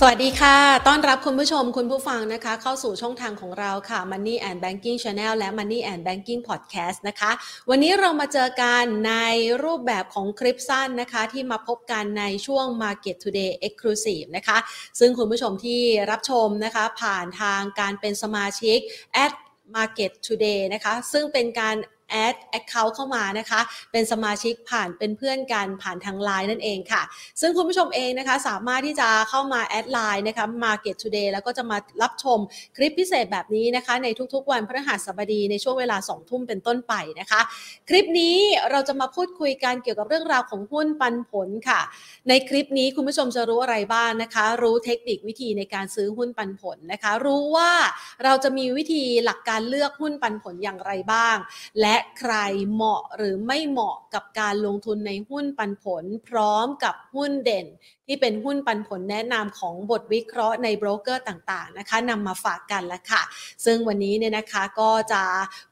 สวัสดีค่ะ ต้อนรับคุณผู้ชมคุณผู้ฟังนะคะ เข้าสู่ช่องทางของเราค่ะ Money and Banking Channel และ Money and Banking Podcast นะคะ วันนี้เรามาเจอกันในรูปแบบของคลิปสั้นนะคะ ที่มาพบกันในช่วง Market Today Exclusive นะคะ ซึ่งคุณผู้ชมที่รับชมนะคะ ผ่านทางการเป็นสมาชิก at Market Today นะคะ ซึ่งเป็นการ แอดแอคเคาท์เข้ามานะคะ เป็นสมาชิกผ่านเป็นเพื่อนกันผ่านทางไลน์นั่นเองค่ะ ซึ่งคุณผู้ชมเองนะคะสามารถที่จะเข้ามาแอดไลน์นะคะ Market Today แล้วก็จะมารับชมคลิปพิเศษแบบนี้นะคะ ในทุกๆ วันพฤหัสบดีในช่วงเวลา 2 ทุ่มเป็นต้นไปนะคะ คลิปนี้เราจะมาพูดคุยกันเกี่ยวกับเรื่องราวของหุ้นปันผลค่ะ ในคลิปนี้คุณผู้ชมจะรู้อะไรบ้างนะคะ รู้เทคนิควิธีในการซื้อหุ้นปันผลนะคะ รู้ว่าเราจะมีวิธีหลักการเลือกหุ้นปันผลอย่างไรบ้าง และใครเหมาะหรือไม่เหมาะกับการลงทุนในหุ้นปันผล พร้อมกับหุ้นเด่น ที่เป็นหุ้นปันผลแนะนำของบทวิเคราะห์ในโบรกเกอร์ต่างๆนะคะนำมาฝากกันแล้วค่ะ ซึ่งวันนี้เนี่ยนะคะก็จะ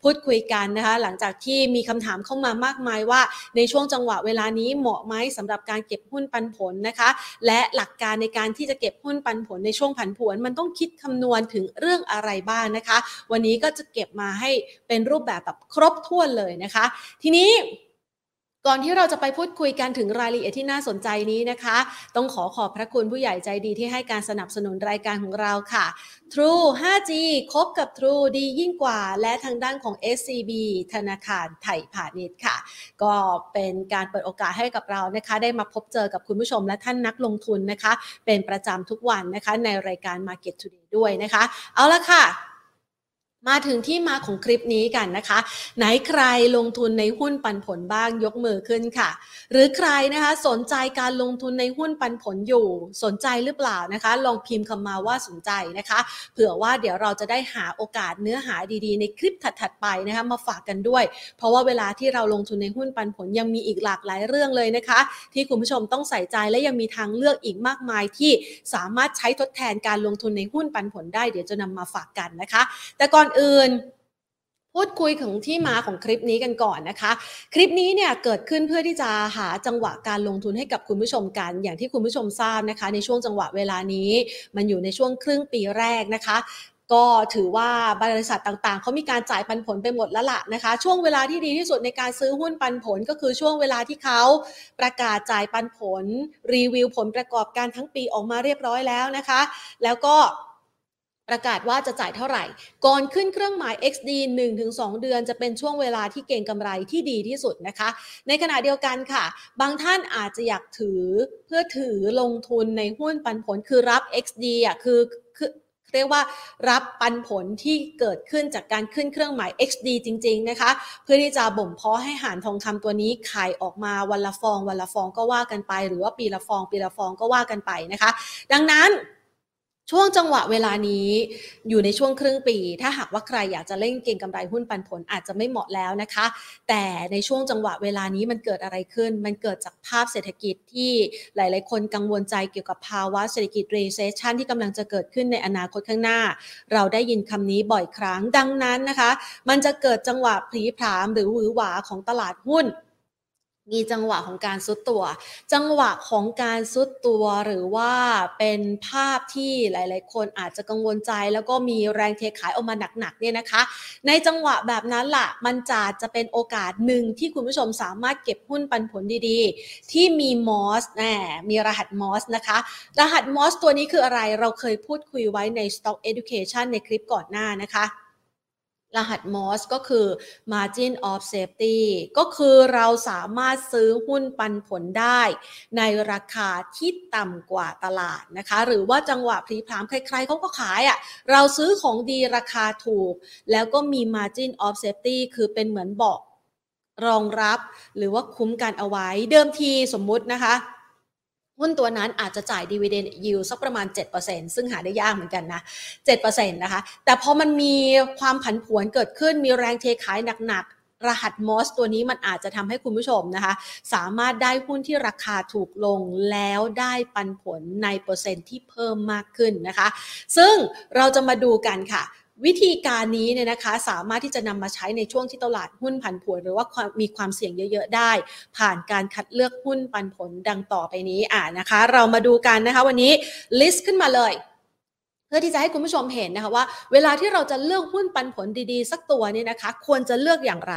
พูดคุยกันนะคะ หลังจากที่มีคำถามเข้ามามากมายว่า ในช่วงจังหวะเวลานี้เหมาะไหมสำหรับการเก็บหุ้นปันผลนะคะ และหลักการในการที่จะเก็บหุ้นปันผลในช่วงผันผวน มันต้องคิดคำนวณถึงเรื่องอะไรบ้างนะคะ วันนี้ก็จะเก็บมาให้เป็นรูปแบบแบบครบถ้วนเลยนะคะ ทีนี้ก่อนที่เราจะไปพูดคุยกันถึงรายละเอียดที่น่าสนใจนี้นะคะ ต้องขอขอบพระคุณผู้ใหญ่ใจดีที่ให้การสนับสนุนรายการของเราค่ะ True 5G คบกับ True ดียิ่งกว่า และทางด้านของ SCB ธนาคารไทยพาณิชย์ค่ะ ก็เป็นการเปิดโอกาสให้กับเรานะคะ ได้มาพบเจอกับคุณผู้ชมและท่านนักลงทุนนะคะ เป็นประจำทุกวันนะคะในรายการ Market Today ด้วยนะคะ เอาละค่ะ มาถึงที่มาของคลิปนี้กันนะคะ ไหนใครลงทุนในหุ้นปันผลบ้างยกมือขึ้นค่ะ หรือใครนะคะสนใจการลงทุนในหุ้นปันผลอยู่ สนใจหรือเปล่านะคะ ลองพิมพ์คำมาว่าสนใจนะคะ เผื่อว่าเดี๋ยวเราจะได้หาโอกาสเนื้อหาดีๆ ในคลิปถัดๆไปนะคะมาฝากกันด้วย เพราะว่าเวลาที่เราลงทุนในหุ้นปันผลยังมีอีกหลากหลายเรื่องเลยนะคะ ที่คุณผู้ชมต้องใส่ใจและยังมีทางเลือกอีกมากมายที่สามารถใช้ทดแทนการลงทุนในหุ้นปันผลได้ เดี๋ยวจะนำมาฝากกันนะคะ แต่ก่อนอื่น พูดคุยของที่มาของคลิปนี้กันก่อนนะคะ คลิปนี้เนี่ยเกิดขึ้นเพื่อที่จะหาจังหวะการลงทุนให้กับคุณผู้ชมกัน อย่างที่คุณผู้ชมทราบนะคะ ในช่วงจังหวะเวลานี้ มันอยู่ในช่วงครึ่งปีแรกนะคะก็ถือว่าบริษัทต่างๆ เขามีการจ่ายปันผลไปหมดแล้วล่ะนะคะ ช่วงเวลาที่ดีที่สุดในการซื้อหุ้นปันผลก็คือช่วงเวลาที่เขาประกาศจ่ายปันผล รีวิวผลประกอบการทั้งปีออกมาเรียบร้อยแล้วนะคะ แล้วก็ ประกาศว่าจะจ่ายเท่าไหร่ ก่อนขึ้นเครื่องหมาย XD 1-2 เดือนจะเป็นช่วงเวลาที่เก่งกำไรที่ดีที่สุดนะคะ ในขณะเดียวกันค่ะ บางท่านอาจจะอยากถือเพื่อถือลงทุนในหุ้นปันผลคือรับ XD อะคือคอเรียกว่ารับปันผลที่เกิดขึ้นจากการขึ้นเครื่องหมาย XD จริง ๆ นะคะ เพื่อที่จะบ่มเพาะให้หารทองคำตัวนี้ขายออกมาวันละฟอง วันละฟองก็ว่ากันไป หรือว่าปีละฟอง ปีละฟองก็ว่ากันไปนะคะ ดังนั้น ช่วงจังหวะเวลานี้อยู่ในช่วงครึ่งปี ถ้าหากว่าใครอยากจะเล่นเก็งกำไรหุ้นปันผลอาจจะไม่เหมาะแล้วนะคะ แต่ในช่วงจังหวะเวลานี้มันเกิดอะไรขึ้น มันเกิดจากภาพเศรษฐกิจที่หลาย ๆ คนกังวลใจเกี่ยวกับภาวะเศรษฐกิจ recession ที่กำลังจะเกิดขึ้นในอนาคตข้างหน้า เราได้ยินคำนี้บ่อยครั้งดังนั้นนะคะ มันจะเกิดจังหวะผีผามหรือหวือหวาของตลาดหุ้น มีจังหวะของการซุดตัว จังหวะของการซุดตัวหรือว่าเป็นภาพที่หลาย ๆ คนอาจจะกังวลใจ แล้วก็มีแรงเทขายออกมาหนัก ๆ เนี่ยนะคะ ในจังหวะแบบนั้นล่ะ มันจะจะเป็นโอกาสหนึ่งที่คุณผู้ชมสามารถเก็บหุ้นปันผลดีๆ ที่มีมอสแหมมีรหัสมอสนะคะ รหัสมอสตัวนี้คืออะไรเราเคยพูดคุยไว้ใน Stock Education ในคลิปก่อนหน้านะคะ รหัส MOS ก็คือ Margin of Safety ก็คือเราสามารถซื้อหุ้นปันผลได้ ในราคาที่ต่ำกว่าตลาดนะคะ หรือว่าจังหวะพลีพรามใครๆเขาก็ขายอะ่ะ เราซื้อของดีราคาถูก แล้วก็มี Margin of Safety คือเป็นเหมือนบอกรองรับหรือว่าคุ้มกันเอาไว้ เดิมทีสมมุตินะคะ หุ้นตัวนั้นอาจจะจ่ายดีเวเดนยิวสักประมาณ 7%ซึ่งหาได้ยากเหมือนกันนะ7%นะคะ แต่พอมันมีความผันผวนเกิดขึ้นมีแรงเทขายหนักๆรหัสมอสตัวนี้มันอาจจะทำให้คุณผู้ชมนะคะ สามารถได้หุ้นที่ราคาถูกลงแล้วได้ปันผลในเปอร์เซ็นต์ที่เพิ่มมากขึ้นนะคะ ซึ่งเราจะมาดูกันค่ะ วิธีการนี้เนี่ยนะคะสามารถที่จะนำมาใช้ในช่วงที่ตลาดหุ้นผันผวนหรือว่ามีความเสี่ยงเยอะๆได้ ผ่านการคัดเลือกหุ้นปันผลดังต่อไปนี้อ่านะคะ เรามาดูกันนะคะวันนี้ลิสต์ขึ้นมาเลย พื่อที่จะให้คุณผู้ชมเห็นนะคะว่า เวลาที่เราจะเลือกหุ้นปันผลดีๆ สักตัวเนี่ยนะคะ ควรจะเลือกอย่างไร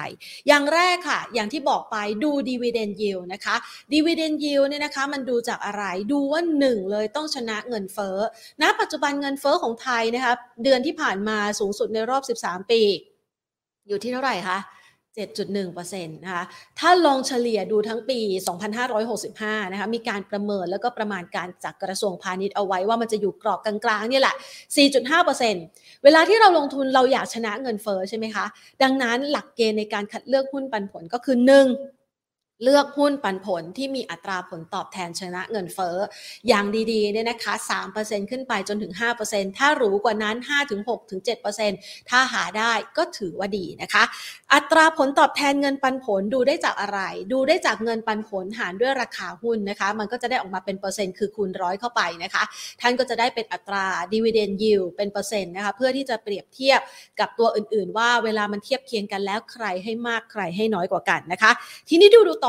อย่างแรกค่ะ อย่างที่บอกไปดู dividend yield นะคะ dividend yield เนี่ยนะคะ มันดูจากอะไรดูว่าหนึ่งเลยต้องชนะเงินเฟ้อณปัจจุบันเงินเฟ้อของไทยนะคะเดือนที่ผ่านมาสูงสุดในรอบ 13 ปี อยู่ที่เท่าไหร่คะ 7.1%นะคะถ้าลองเฉลี่ยดูทั้งปี 2565 นะคะ มีการประเมินแล้วก็ประมาณการจากกระทรวงพาณิชย์เอาไว้ว่ามันจะอยู่กรอบกลางๆนี่แหละ 4.5%เวลาที่เราลงทุนเราอยากชนะเงินเฟอ้อใช่ไหมคะ ดังนั้นหลักเกณฑ์ในการคัดเลือกหุ้นปันผลก็คือ 1 เลือกหุ้นปันผลที่มีอัตราผลตอบแทนชนะเงินเฟ้ออย่างดีๆเนี่ยนะคะ3%ขึ้นไปจนถึง 5%ถ้าหรูกว่านั้น 5-6ถึง7%ถ้าหาได้ก็ถือว่าดีนะคะ อัตราผลตอบแทนเงินปันผลดูได้จากอะไร ดูได้จากเงินปันผลหารด้วยราคาหุ้นนะคะ มันก็จะได้ออกมาเป็นเปอร์เซ็นต์คือคูณร้อยเข้าไปนะคะ ท่านก็จะได้เป็นอัตรา dividend yield เป็นเปอร์เซ็นต์นะคะเพื่อที่จะเปรียบเทียบกับตัวอื่นๆ ว่าเวลามันเทียบเคียงกันแล้วใครให้มากใครให้น้อยกว่ากันนะคะ ทีนี้ดูดูต่อ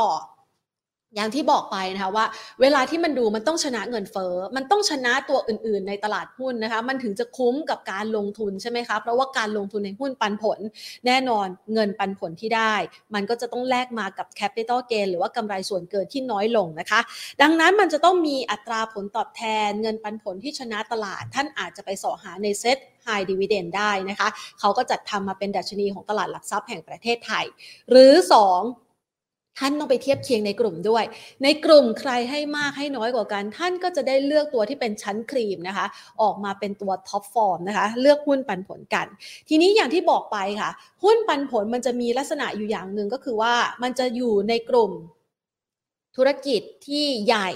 อย่างที่บอกไปนะคะว่า เวลาที่มันดูมันต้องชนะเงินเฟ้อมันต้องชนะตัวอื่น ๆ ในตลาดหุ้นนะคะ มันถึงจะคุ้มกับการลงทุนใช่ไหมคะเพราะว่าการลงทุนในหุ้นปันผล แน่นอนเงินปันผลที่ได้ มันก็จะต้องแลกมากับ capital gain หรือว่ากำไรส่วนเกินที่น้อยลงนะคะ ดังนั้นมันจะต้องมีอัตราผลตอบแทน เงินปันผลที่ชนะตลาด ท่านอาจจะไปเสาะหาใน SET High Dividend ได้นะคะ เขาก็จัดทำมาเป็นดัชนีของตลาดหลักทรัพย์แห่งประเทศไทย หรือ 2 ท่านต้องไปเทียบเคียงในกลุ่มด้วย ในกลุ่มใครให้มากให้น้อยกว่ากัน ท่านก็จะได้เลือกตัวที่เป็นชั้นครีมนะคะ ออกมาเป็นตัว top form นะคะ เลือกหุ้นปันผลกัน ทีนี้อย่างที่บอกไปค่ะ หุ้นปันผลมันจะมีลักษณะอยู่อย่างหนึ่งก็คือว่ามันจะอยู่ในกลุ่มธุรกิจที่ใหญ่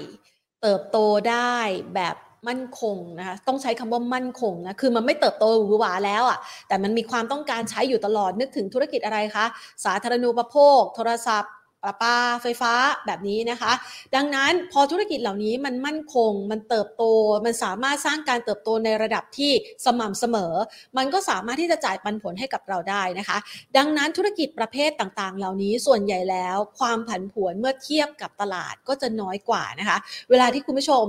เติบโตได้แบบมั่นคงนะคะต้องใช้คำว่ามั่นคงนะคือมันไม่เติบโตหวือหวาแล้วอะ่ะแต่มันมีความต้องการใช้อยู่ตลอดนึกถึงธุรกิจอะไรคะ สาธารณูปโภค โทรศัพท์ ประปาไฟฟ้าแบบนี้นะคะ ดังนั้นพอธุรกิจเหล่านี้มันมั่นคง มันเติบโต มันสามารถสร้างการเติบโตในระดับที่สม่ำเสมอ มันก็สามารถที่จะจ่ายปันผลให้กับเราได้นะคะ ดังนั้นธุรกิจประเภทต่างๆ เหล่านี้ส่วนใหญ่แล้ว ความผันผวนเมื่อเทียบกับตลาดก็จะน้อยกว่านะคะ เวลาที่คุณผู้ชม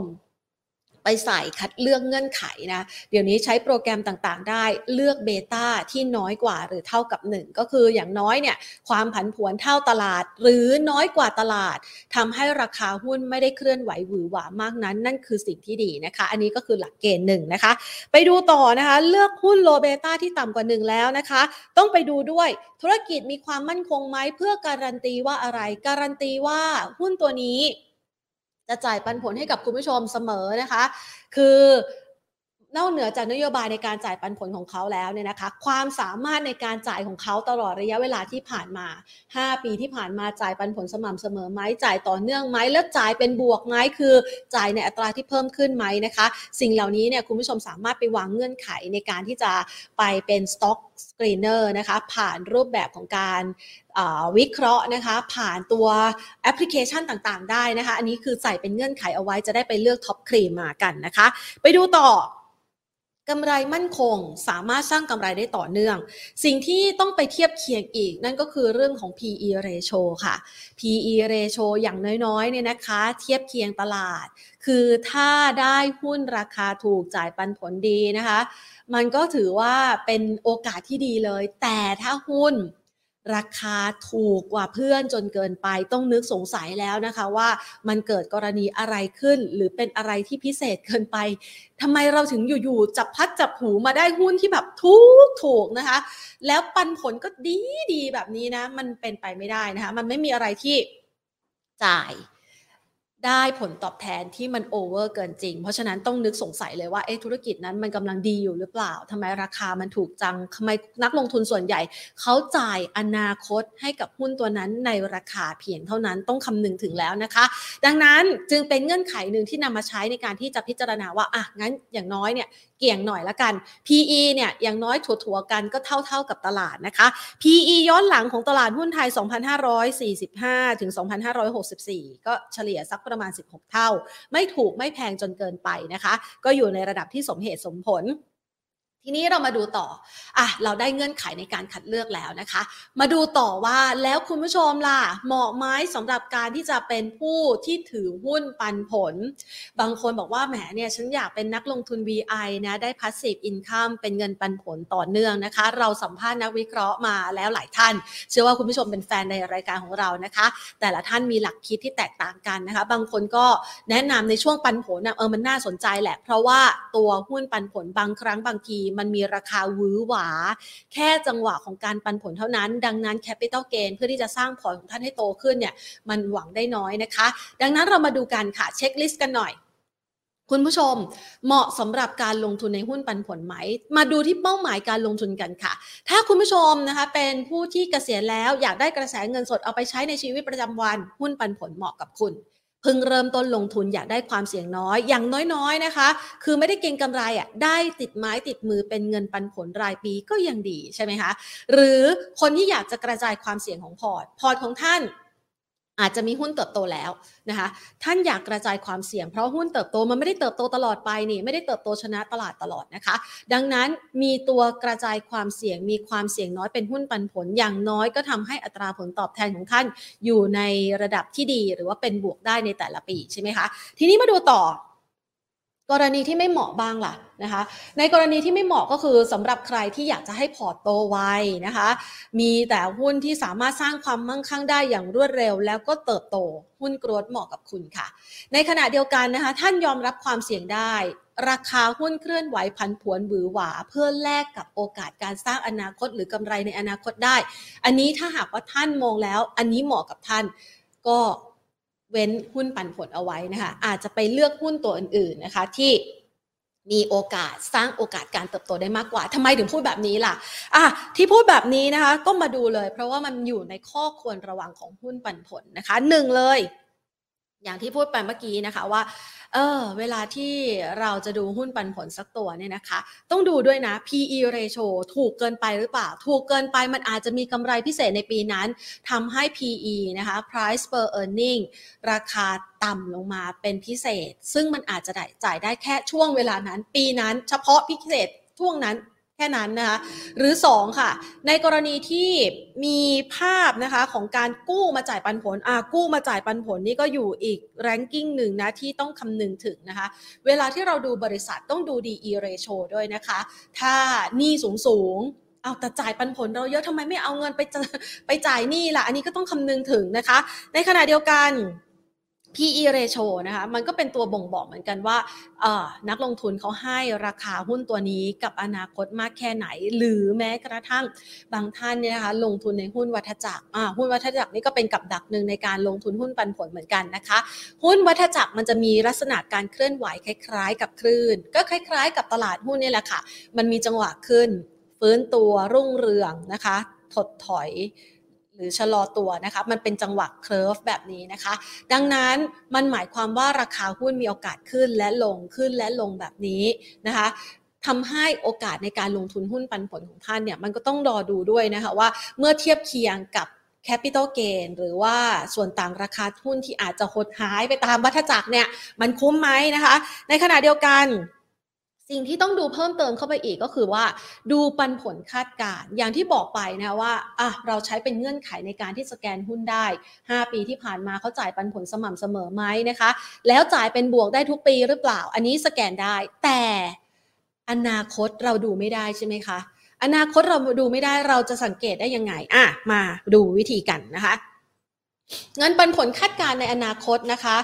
ไปใส่คัดเลือกเงื่อนไขนะ เดี๋ยวนี้ใช้โปรแกรมต่างๆ ได้เลือกเบต้าที่น้อยกว่าหรือเท่ากับ 1 ก็คืออย่างน้อยเนี่ยความผันผวนเท่าตลาด หรือน้อยกว่าตลาดทำให้ราคาหุ้นไม่ได้เคลื่อนไหวหวือหวามากนั้น นั่นคือสิ่งที่ดีนะคะ อันนี้ก็คือหลักเกณฑ์หนึ่งนะคะ ไปดูต่อนะคะ เลือกหุ้นโลเบต้าที่ต่ำกว่า 1 แล้วนะคะ ต้องไปดูด้วยธุรกิจมีความมั่นคงไหมเพื่อการันตีว่าอะไร การันตีว่าหุ้นตัวนี้ จะจ่ายปันผลให้กับคุณผู้ชมเสมอนะคะ คือ นอกเหนือจากนโยบายในการจ่ายปันผลของเขาแล้วเนี่ยนะคะ ความสามารถในการจ่ายของเขาตลอดระยะเวลาที่ผ่านมา 5 ปีที่ผ่านมาจ่ายปันผลสม่ำเสมอไหมจ่ายต่อเนื่องไหมแล้วจ่ายเป็นบวกไหมคือ จ่ายในอัตราที่เพิ่มขึ้นไหมนะคะ สิ่งเหล่านี้เนี่ยคุณผู้ชมสามารถไปวางเงื่อนไขในการที่จะไปเป็น stock screener นะคะผ่านรูปแบบของการวิเคราะห์นะคะ ผ่านตัวแอปพลิเคชันต่างๆ ได้นะคะ อันนี้คือใส่เป็นเงื่อนไขเอาไว้จะได้ไปเลือกท็อปครีมมากันนะคะ ไปดูต่อ กำไรมั่นคงสามารถสร้างกำไรได้ต่อเนื่อง สิ่งที่ต้องไปเทียบเคียงอีก นั่นก็คือเรื่องของ PE ratio ค่ะ PE ratio อย่างน้อยๆเนี่ยนะคะ เทียบเคียงตลาด คือถ้าได้หุ้นราคาถูกจ่ายปันผลดีนะคะ มันก็ถือว่าเป็นโอกาสที่ดีเลย แต่ถ้าหุ้น ราคาถูกกว่าเพื่อนจนเกินไปต้องนึกสงสัยแล้วนะคะว่ามันเกิดกรณีอะไรขึ้น หรือเป็นอะไรที่พิเศษเกินไปทำไมเราถึงอยู่ๆจับพัดจับหูมาได้หุ้นที่แบบถูกถูกนะคะ แล้วปันผลก็ดีดีแบบนี้นะ มันเป็นไปไม่ได้นะคะ มันไม่มีอะไรที่จ่าย ได้ผลตอบแทนที่มันโอเวอร์เกินจริง เพราะฉะนั้นต้องนึกสงสัยเลยว่าเอ๊ะธุรกิจนั้นมันกำลังดีอยู่หรือเปล่าทำไมราคามันถูกจังทำไมนักลงทุนส่วนใหญ่ เขาจ่ายอนาคตให้กับหุ้นตัวนั้นในราคาเพียงเท่านั้นต้องคำนึงถึงแล้วนะคะ ดังนั้นจึงเป็นเงื่อนไขหนึ่งที่นำมาใช้ในการที่จะพิจารณาว่าอะงั้นอย่างน้อยเนี่ยเกี่ยงหน่อยละกัน PE เนี่ยอย่างน้อยถัวๆกันก็เท่าๆกับตลาดนะคะ PE ย้อนหลังของตลาดหุ้นไทย 2,545 ถึง 2,564 ก็เฉลี่ยสักประมาณ 16 เท่า ไม่ถูกไม่แพงจนเกินไปนะคะ ก็อยู่ในระดับที่สมเหตุสมผล ทีนี้เรามาดูต่ออะเราได้เงื่อนไขในการคัดเลือกแล้วนะคะ มาดูต่อว่าแล้วคุณผู้ชมล่ะ เหมาะไหมสำหรับการที่จะเป็นผู้ที่ถือหุ้นปันผล บางคนบอกว่าแหมเนี่ยฉันอยากเป็นนักลงทุน VI นะ ได้ passive income เป็นเงินปันผลต่อเนื่องนะคะ เราสัมภาษณ์นักวิเคราะห์มาแล้วหลายท่าน เชื่อว่าคุณผู้ชมเป็นแฟนในรายการของเรานะคะ แต่ละท่านมีหลักคิดที่แตกต่างกันนะคะ บางคนก็แนะนำในช่วงปันผลเออมันน่าสนใจแหละ เพราะว่าตัวหุ้นปันผลบางครั้งบางทีมันมีราคาหวือหวา แค่จังหวะของการปันผลเท่านั้น ดังนั้น capital gain เพื่อที่จะสร้างพอร์ตของท่านให้โตขึ้นเนี่ยมันหวังได้น้อยนะคะ ดังนั้นเรามาดูกันค่ะ checklist กันหน่อยคุณผู้ชมเหมาะสำหรับการลงทุนในหุ้นปันผลไหม มาดูที่เป้าหมายการลงทุนกันค่ะ ถ้าคุณผู้ชมนะคะเป็นผู้ที่เกษียณแล้วอยากได้กระแสเงินสดเอาไปใช้ในชีวิตประจำวัน หุ้นปันผลเหมาะกับคุณ พิ่งเริ่มต้นลงทุนอยากได้ความเสี่ยงน้อย อย่างน้อยๆนะคะ คือไม่ได้เก็งกำไรอะได้ติดไม้ติดมือเป็นเงินปันผลรายปีก็ยังดีใช่ไหมคะหรือคนที่อยากจะกระจายความเสี่ยงของพอร์ตพอร์ตของท่าน อาจจะมีหุ้นเติบโตแล้วนะคะท่านอยากกระจายความเสี่ยงเพราะหุ้นเติบโตมันไม่ได้เติบโตตลอดไปนี่ไม่ได้เติบโตชนะตลาดตลอดนะคะ ดังนั้นมีตัวกระจายความเสี่ยง มีความเสี่ยงน้อยเป็นหุ้นปันผลอย่างน้อยก็ทำให้อัตราผลตอบแทนของท่านอยู่ในระดับที่ดีหรือว่าเป็นบวกได้ในแต่ละปีใช่ไหมคะทีนี้มาดูต่อ กรณีที่ไม่เหมาะบ้างล่ะนะคะ ในกรณีที่ไม่เหมาะก็คือสำหรับใครที่อยากจะให้พอร์ตโตไวนะคะ มีแต่หุ้นที่สามารถสร้างความมั่งคั่งได้อย่างรวดเร็ว แล้วก็เติบโตหุ้น growth เหมาะกับคุณค่ะ ในขณะเดียวกันนะคะ ท่านยอมรับความเสี่ยงได้ ราคาหุ้นเคลื่อนไหวผันผวนหวือหวา เพื่อแลกกับโอกาสการสร้างอนาคตหรือกำไรในอนาคตได้ อันนี้ถ้าหากว่าท่านมองแล้ว อันนี้เหมาะกับท่านก็ เว้นหุ้นปันผลเอาไว้นะคะอาจจะไปเลือกหุ้นตัวอื่นๆนะคะที่มีโอกาสสร้างโอกาสการเติบโตได้มากกว่าทำไมถึงพูดแบบนี้ล่ะอะที่พูดแบบนี้นะคะ ก็มาดูเลย เพราะว่ามันอยู่ในข้อควรระวังของหุ้นปันผลนะคะหนึ่งเลย อย่างที่พูดไปเมื่อกี้นะคะว่า เออ เวลาที่เราจะดูหุ้นปันผลสักตัวเนี่ยนะคะ ต้องดูด้วยนะ PE ratio ถูกเกินไปหรือเปล่า ถูกเกินไปมันอาจจะมีกำไรพิเศษในปีนั้นทำให้ PE นะคะ price per earning ราคาต่ำลงมาเป็นพิเศษ ซึ่งมันอาจจะได้จ่ายได้แค่ช่วงเวลานั้น ปีนั้น เฉพาะพิเศษช่วงนั้น แค่นั้นนะคะหรือ 2 ค่ะ ในกรณีที่มีภาพนะคะของการกู้มาจ่ายปันผลอ่ากู้มาจ่ายปันผลนี่ก็อยู่อีกแรงกิ้งหนึ่งนะที่ต้องคำนึงถึงนะคะ เวลาที่เราดูบริษัทต้องดู DE ratio ด้วยนะคะ ถ้าหนี้สูงสูงเอาแต่จ่ายปันผลเราเยอะทำไมไม่เอาเงินไปไปจ่ายหนี้ล่ะ อันนี้ก็ต้องคำนึงถึงนะคะ ในขณะเดียวกัน PE ratio นะคะมันก็เป็นตัวบ่งบอกเหมือนกันว่านักลงทุนเขาให้ราคาหุ้นตัวนี้กับอนาคตมากแค่ไหน หรือแม้กระทั่งบางท่านเนี่ยนะคะลงทุนในหุ้นวัฏจักรหุ้นวัฏจักรนี่ก็เป็นกับดักหนึ่งในการลงทุนหุ้นปันผลเหมือนกันนะคะ หุ้นวัฏจักรมันจะมีลักษณะการเคลื่อนไหวคล้าย ๆ กับคลื่น ก็คล้าย ๆ กับตลาดหุ้นนี่แหละค่ะ มันมีจังหวะขึ้น ฟื้นตัวรุ่งเรืองนะคะ ถดถอย หรือชะลอตัวนะคะมันเป็นจังหวะเคอร์ฟแบบนี้นะคะ ดังนั้นมันหมายความว่าราคาหุ้นมีโอกาสขึ้นและลงขึ้นและลงแบบนี้นะคะทำให้โอกาสในการลงทุนหุ้นปันผลของท่านเนี่ยมันก็ต้องรอดูด้วยนะคะว่าเมื่อเทียบเคียงกับcapital gain หรือว่าส่วนต่างราคาหุ้นที่อาจจะหดหายไปตามวัฏจักรเนี่ยมันคุ้มไหมนะคะ ในขณะเดียวกัน สิ่งที่ต้องดูเพิ่มเติมเข้าไปอีกก็คือว่า ดูปันผลคาดการณ์อย่างที่บอกไปนะว่าอะเราใช้เป็นเงื่อนไขในการที่สแกนหุ้นได้ 5 ปีที่ผ่านมาเขาจ่ายปันผลสม่ำเสมอไหมนะคะ แล้วจ่ายเป็นบวกได้ทุกปีหรือเปล่า อันนี้สแกนได้ แต่อนาคตเราดูไม่ได้ใช่ไหมคะ อนาคตเราดูไม่ได้เราจะสังเกตได้ยังไงอะมาดูวิธีกันนะคะเงินปันผลคาดการในอนาคตนะคะ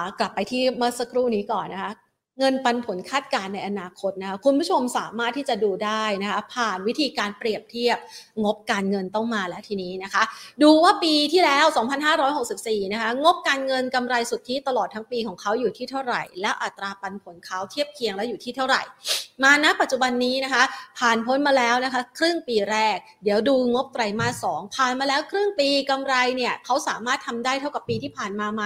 ะกลับไปที่เมื่อสักครู่นี้ก่อนนะคะ เงินปันผลคาดการในอนาคตนะคะคุณผู้ชมสามารถที่จะดูได้นะคะผ่านวิธีการเปรียบเทียบงบการเงินต้องมาแล้วทีนี้นะคะ ดูว่าปีที่แล้ว 2564 นะคะงบการเงินกำไรสุทธิตลอดทั้งปีของเขาอยู่ที่เท่าไหร่ และอัตราปันผลเขาเทียบเคียงแล้วอยู่ที่เท่าไหร่ มาณปัจจุบันนี้นะคะ ผ่านพ้นมาแล้วนะคะ ครึ่งปีแรก เดี๋ยวดูงบไตรมาสสองผ่านมาแล้วครึ่งปีกำไรเนี่ยเขาสามารถทำได้เท่ากับปีที่ผ่านมาไหม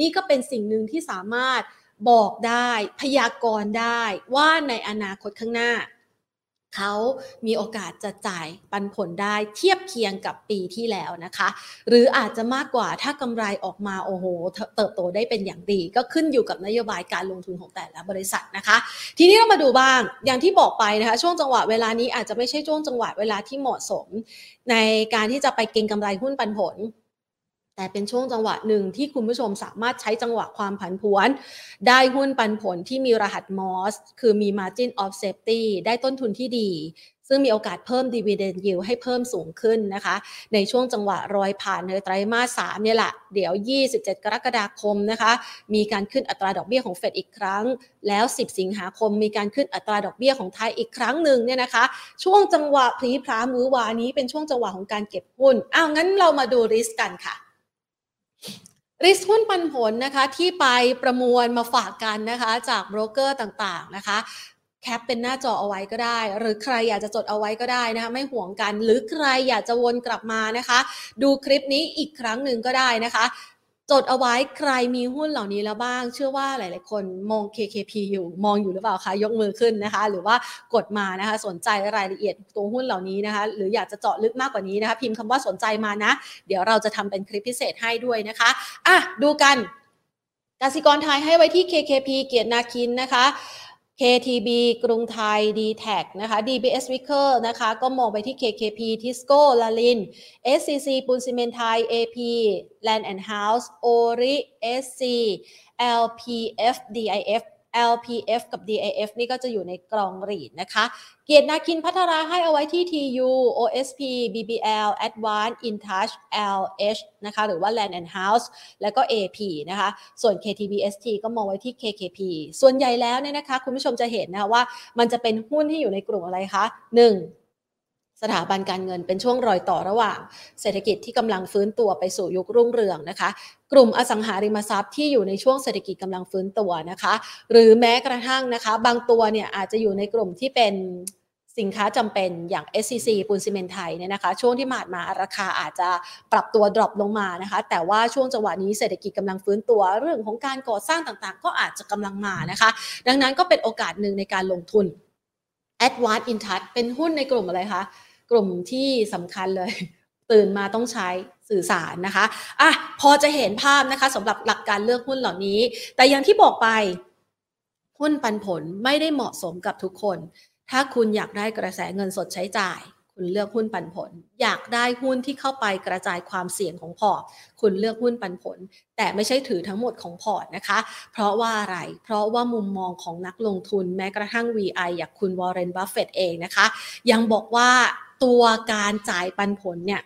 นี่ก็เป็นสิ่งหนึ่งที่สามารถ บอกได้พยากรณ์ได้ว่าในอนาคตข้างหน้า เขามีโอกาสจะจ่ายปันผลได้เทียบเคียงกับปีที่แล้วนะคะ หรืออาจจะมากกว่าถ้ากำไรออกมาโอ้โห เติบโตได้เป็นอย่างดี ก็ขึ้นอยู่กับนโยบายการลงทุนของแต่ละบริษัทนะคะ ทีนี้เรามาดูบ้างอย่างที่บอกไปนะคะ ช่วงจังหวะเวลานี้อาจจะไม่ใช่ช่วงจังหวะเวลาที่เหมาะสม ในการที่จะไปเก็งกำไรหุ้นปันผล แต่เป็นช่วงจังหวะหนึ่งที่คุณผู้ชมสามารถใช้จังหวะความผันผวน ได้หุ้นปันผลที่มีรหัสมอสคือมี margin of safety ได้ต้นทุนที่ดี ซึ่งมีโอกาสเพิ่ม dividend yield ให้เพิ่มสูงขึ้นนะคะ ในช่วงจังหวะรอยผ่านในไตรมาส3เนี่ยแหละ เดี๋ยว 27 กรกฎาคมนะคะ มีการขึ้นอัตราดอกเบี้ยของเฟดอีกครั้ง แล้ว 10 สิงหาคม มีการขึ้นอัตราดอกเบี้ยของไทยอีกครั้งหนึ่งเนี่ยนะคะ ช่วงจังหวะพลีพรามมือวานี้เป็นช่วงจังหวะของการเก็บหุ้นอ้าวงั้นเรามาดูริสกันค่ะ ริสหุ้นปันผลนะคะที่ไปประมวลมาฝากกันนะคะจากโบรกเกอร์ต่างๆนะคะแคปเป็นหน้าจอเอาไว้ก็ได้ หรือใครอยากจะจดเอาไว้ก็ได้นะคะไม่ห่วงกัน หรือใครอยากจะวนกลับมานะคะ ดูคลิปนี้อีกครั้งหนึ่งก็ได้นะคะ จดเอาไว้ใครมีหุ้นเหล่านี้แล้วบ้าง เชื่อว่าหลาย ๆ คนมอง KKP อยู่มองอยู่หรือเปล่าคะยกมือขึ้นนะคะ หรือว่ากดมานะคะ สนใจรายละเอียดตัวหุ้นเหล่านี้นะคะ หรืออยากจะเจาะลึกมากกว่านี้นะคะ พิมพ์คำว่าสนใจมานะ เดี๋ยวเราจะทำเป็นคลิปพิเศษให้ด้วยนะคะอะดูกันกสิกรไทยให้ไว้ที่ KKP เกียรตินาคินนะคะ KTB กรุงไทย d t แทนะคะ DBS Wicker นะคะก็มองไปที่ KKP Tisco ลาลิน SCC ปูนซีเมนไทย AP Land and House Ori SC LPF DIF LPF กับ DAF นี่ก็จะอยู่ในกรองรีดนะคะ เกียรตินาคินพัทราให้เอาไว้ที่ TU OSP BBL Advanced InTouch LH นะคะ หรือว่า Land and House แล้วก็ AP นะคะ ส่วน KTBST ก็มองไว้ที่ KKP ส่วนใหญ่แล้วเนี่ยนะคะ คุณผู้ชมจะเห็นนะคะว่ามันจะเป็นหุ้นที่อยู่ในกลุ่มอะไรคะ 1 สถาบันการเงินเป็นช่วงรอยต่อระหว่าง เศรษฐกิจที่กำลังฟื้นตัวไปสู่ยุครุ่งเรืองนะคะ กลุ่มอสังหาริมทรัพย์ที่อยู่ในช่วงเศรษฐกิจกำลังฟื้นตัวนะคะ หรือแม้กระทั่งนะคะ บางตัวเนี่ยอาจจะอยู่ในกลุ่มที่เป็นสินค้าจำเป็นอย่าง SCC ปูนซีเมนไทยเนี่ยนะคะ ช่วงที่ผ่านมาราคาอาจจะปรับตัวดรอปลงมานะคะ แต่ว่าช่วงจังหวะนี้เศรษฐกิจกำลังฟื้นตัว เรื่องของการก่อสร้างต่างๆ ก็อาจจะกำลังมานะคะ ดังนั้นก็เป็นโอกาสหนึ่งในการลงทุน Advanced Intouch เป็นหุ้นในกลุ่มอะไรคะ กลุ่มที่สำคัญเลย ตื่นมาต้องใช้สื่อสารนะคะอะพอจะเห็นภาพนะคะสำหรับหลักการเลือกหุ้นเหล่านี้ แต่อย่างที่บอกไปหุ้นปันผลไม่ได้เหมาะสมกับทุกคน ถ้าคุณอยากได้กระแสเงินสดใช้จ่าย คุณเลือกหุ้นปันผล อยากได้หุ้นที่เข้าไปกระจายความเสี่ยงของพอร์ต คุณเลือกหุ้นปันผล แต่ไม่ใช่ถือทั้งหมดของพอร์ตนะคะ เพราะว่าอะไร เพราะว่ามุมมองของนักลงทุนแม้กระทั่ง VI อย่างคุณวอร์เรน บัฟเฟตต์เองนะคะ ยังบอกว่า ตัวการจ่ายปันผลเนี่ย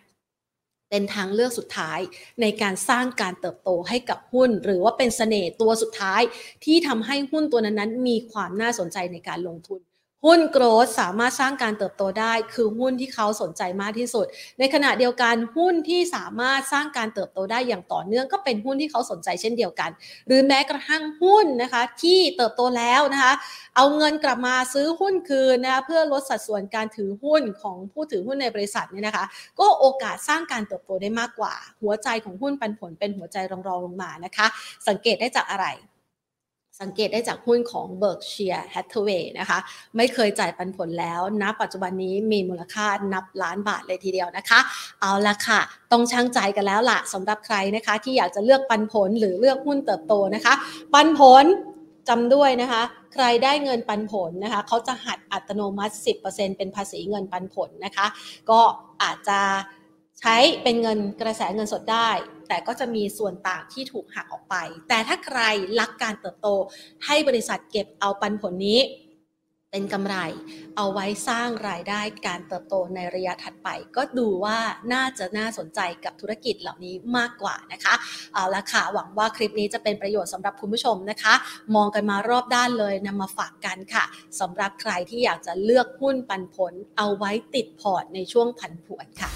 เป็นทางเลือกสุดท้ายในการสร้างการเติบโตให้กับหุ้น หรือว่าเป็นเสน่ห์ตัวสุดท้ายที่ทำให้หุ้นตัวนั้นๆ มีความน่าสนใจในการลงทุน หุ้น growth สามารถสร้างการเติบโตได้ คือหุ้นที่เขาสนใจมากที่สุด ในขณะเดียวกันหุ้นที่สามารถสร้างการเติบโตได้อย่างต่อเนื่องก็เป็นหุ้นที่เขาสนใจเช่นเดียวกัน หรือแม้กระทั่งหุ้นนะคะที่เติบโตแล้วนะคะเอาเงินกลับมาซื้อหุ้นคืนนะคะเพื่อลดสัดส่วนการถือหุ้นของผู้ถือหุ้นในบริษัทเนี่ยนะคะ ก็โอกาสสร้างการเติบโตได้มากกว่า หัวใจของหุ้นปันผลเป็นหัวใจรองรองลงมานะคะ สังเกตได้จากอะไร สังเกตได้จากหุ้นของ Berkshire Hathaway นะคะ ไม่เคยจ่ายปันผลแล้วณปัจจุบันนี้มีมูลค่านับล้านบาทเลยทีเดียวนะคะ เอาละค่ะ ต้องช่างใจกันแล้วล่ะสำหรับใครนะคะ ที่อยากจะเลือกปันผลหรือเลือกหุ้นเติบโตนะคะ ปันผลจำด้วยนะคะ ใครได้เงินปันผลนะคะเขาจะหัดอัตโนมัติ 10%เป็นภาษีเงินปันผลนะคะ ก็อาจจะใช้เป็นเงินกระแสเงินสดได้ แต่ก็จะมีส่วนต่างที่ถูกหักออกไป แต่ถ้าใครรักการเติบโต ให้บริษัทเก็บเอาปันผลนี้ เป็นกำไร เอาไว้สร้างรายได้การเติบโตในระยะถัดไป ก็ดูว่าน่าจะน่าสนใจกับธุรกิจเหล่านี้มากกว่านะคะเอาละค่ะหวังว่าคลิปนี้จะเป็นประโยชน์สำหรับคุณผู้ชมนะคะ มองกันมารอบด้านเลยนำมาฝากกันค่ะสำหรับใครที่อยากจะเลือกหุ้นปันผล เอาไว้ติดพอร์ตในช่วงผันผวนค่ะ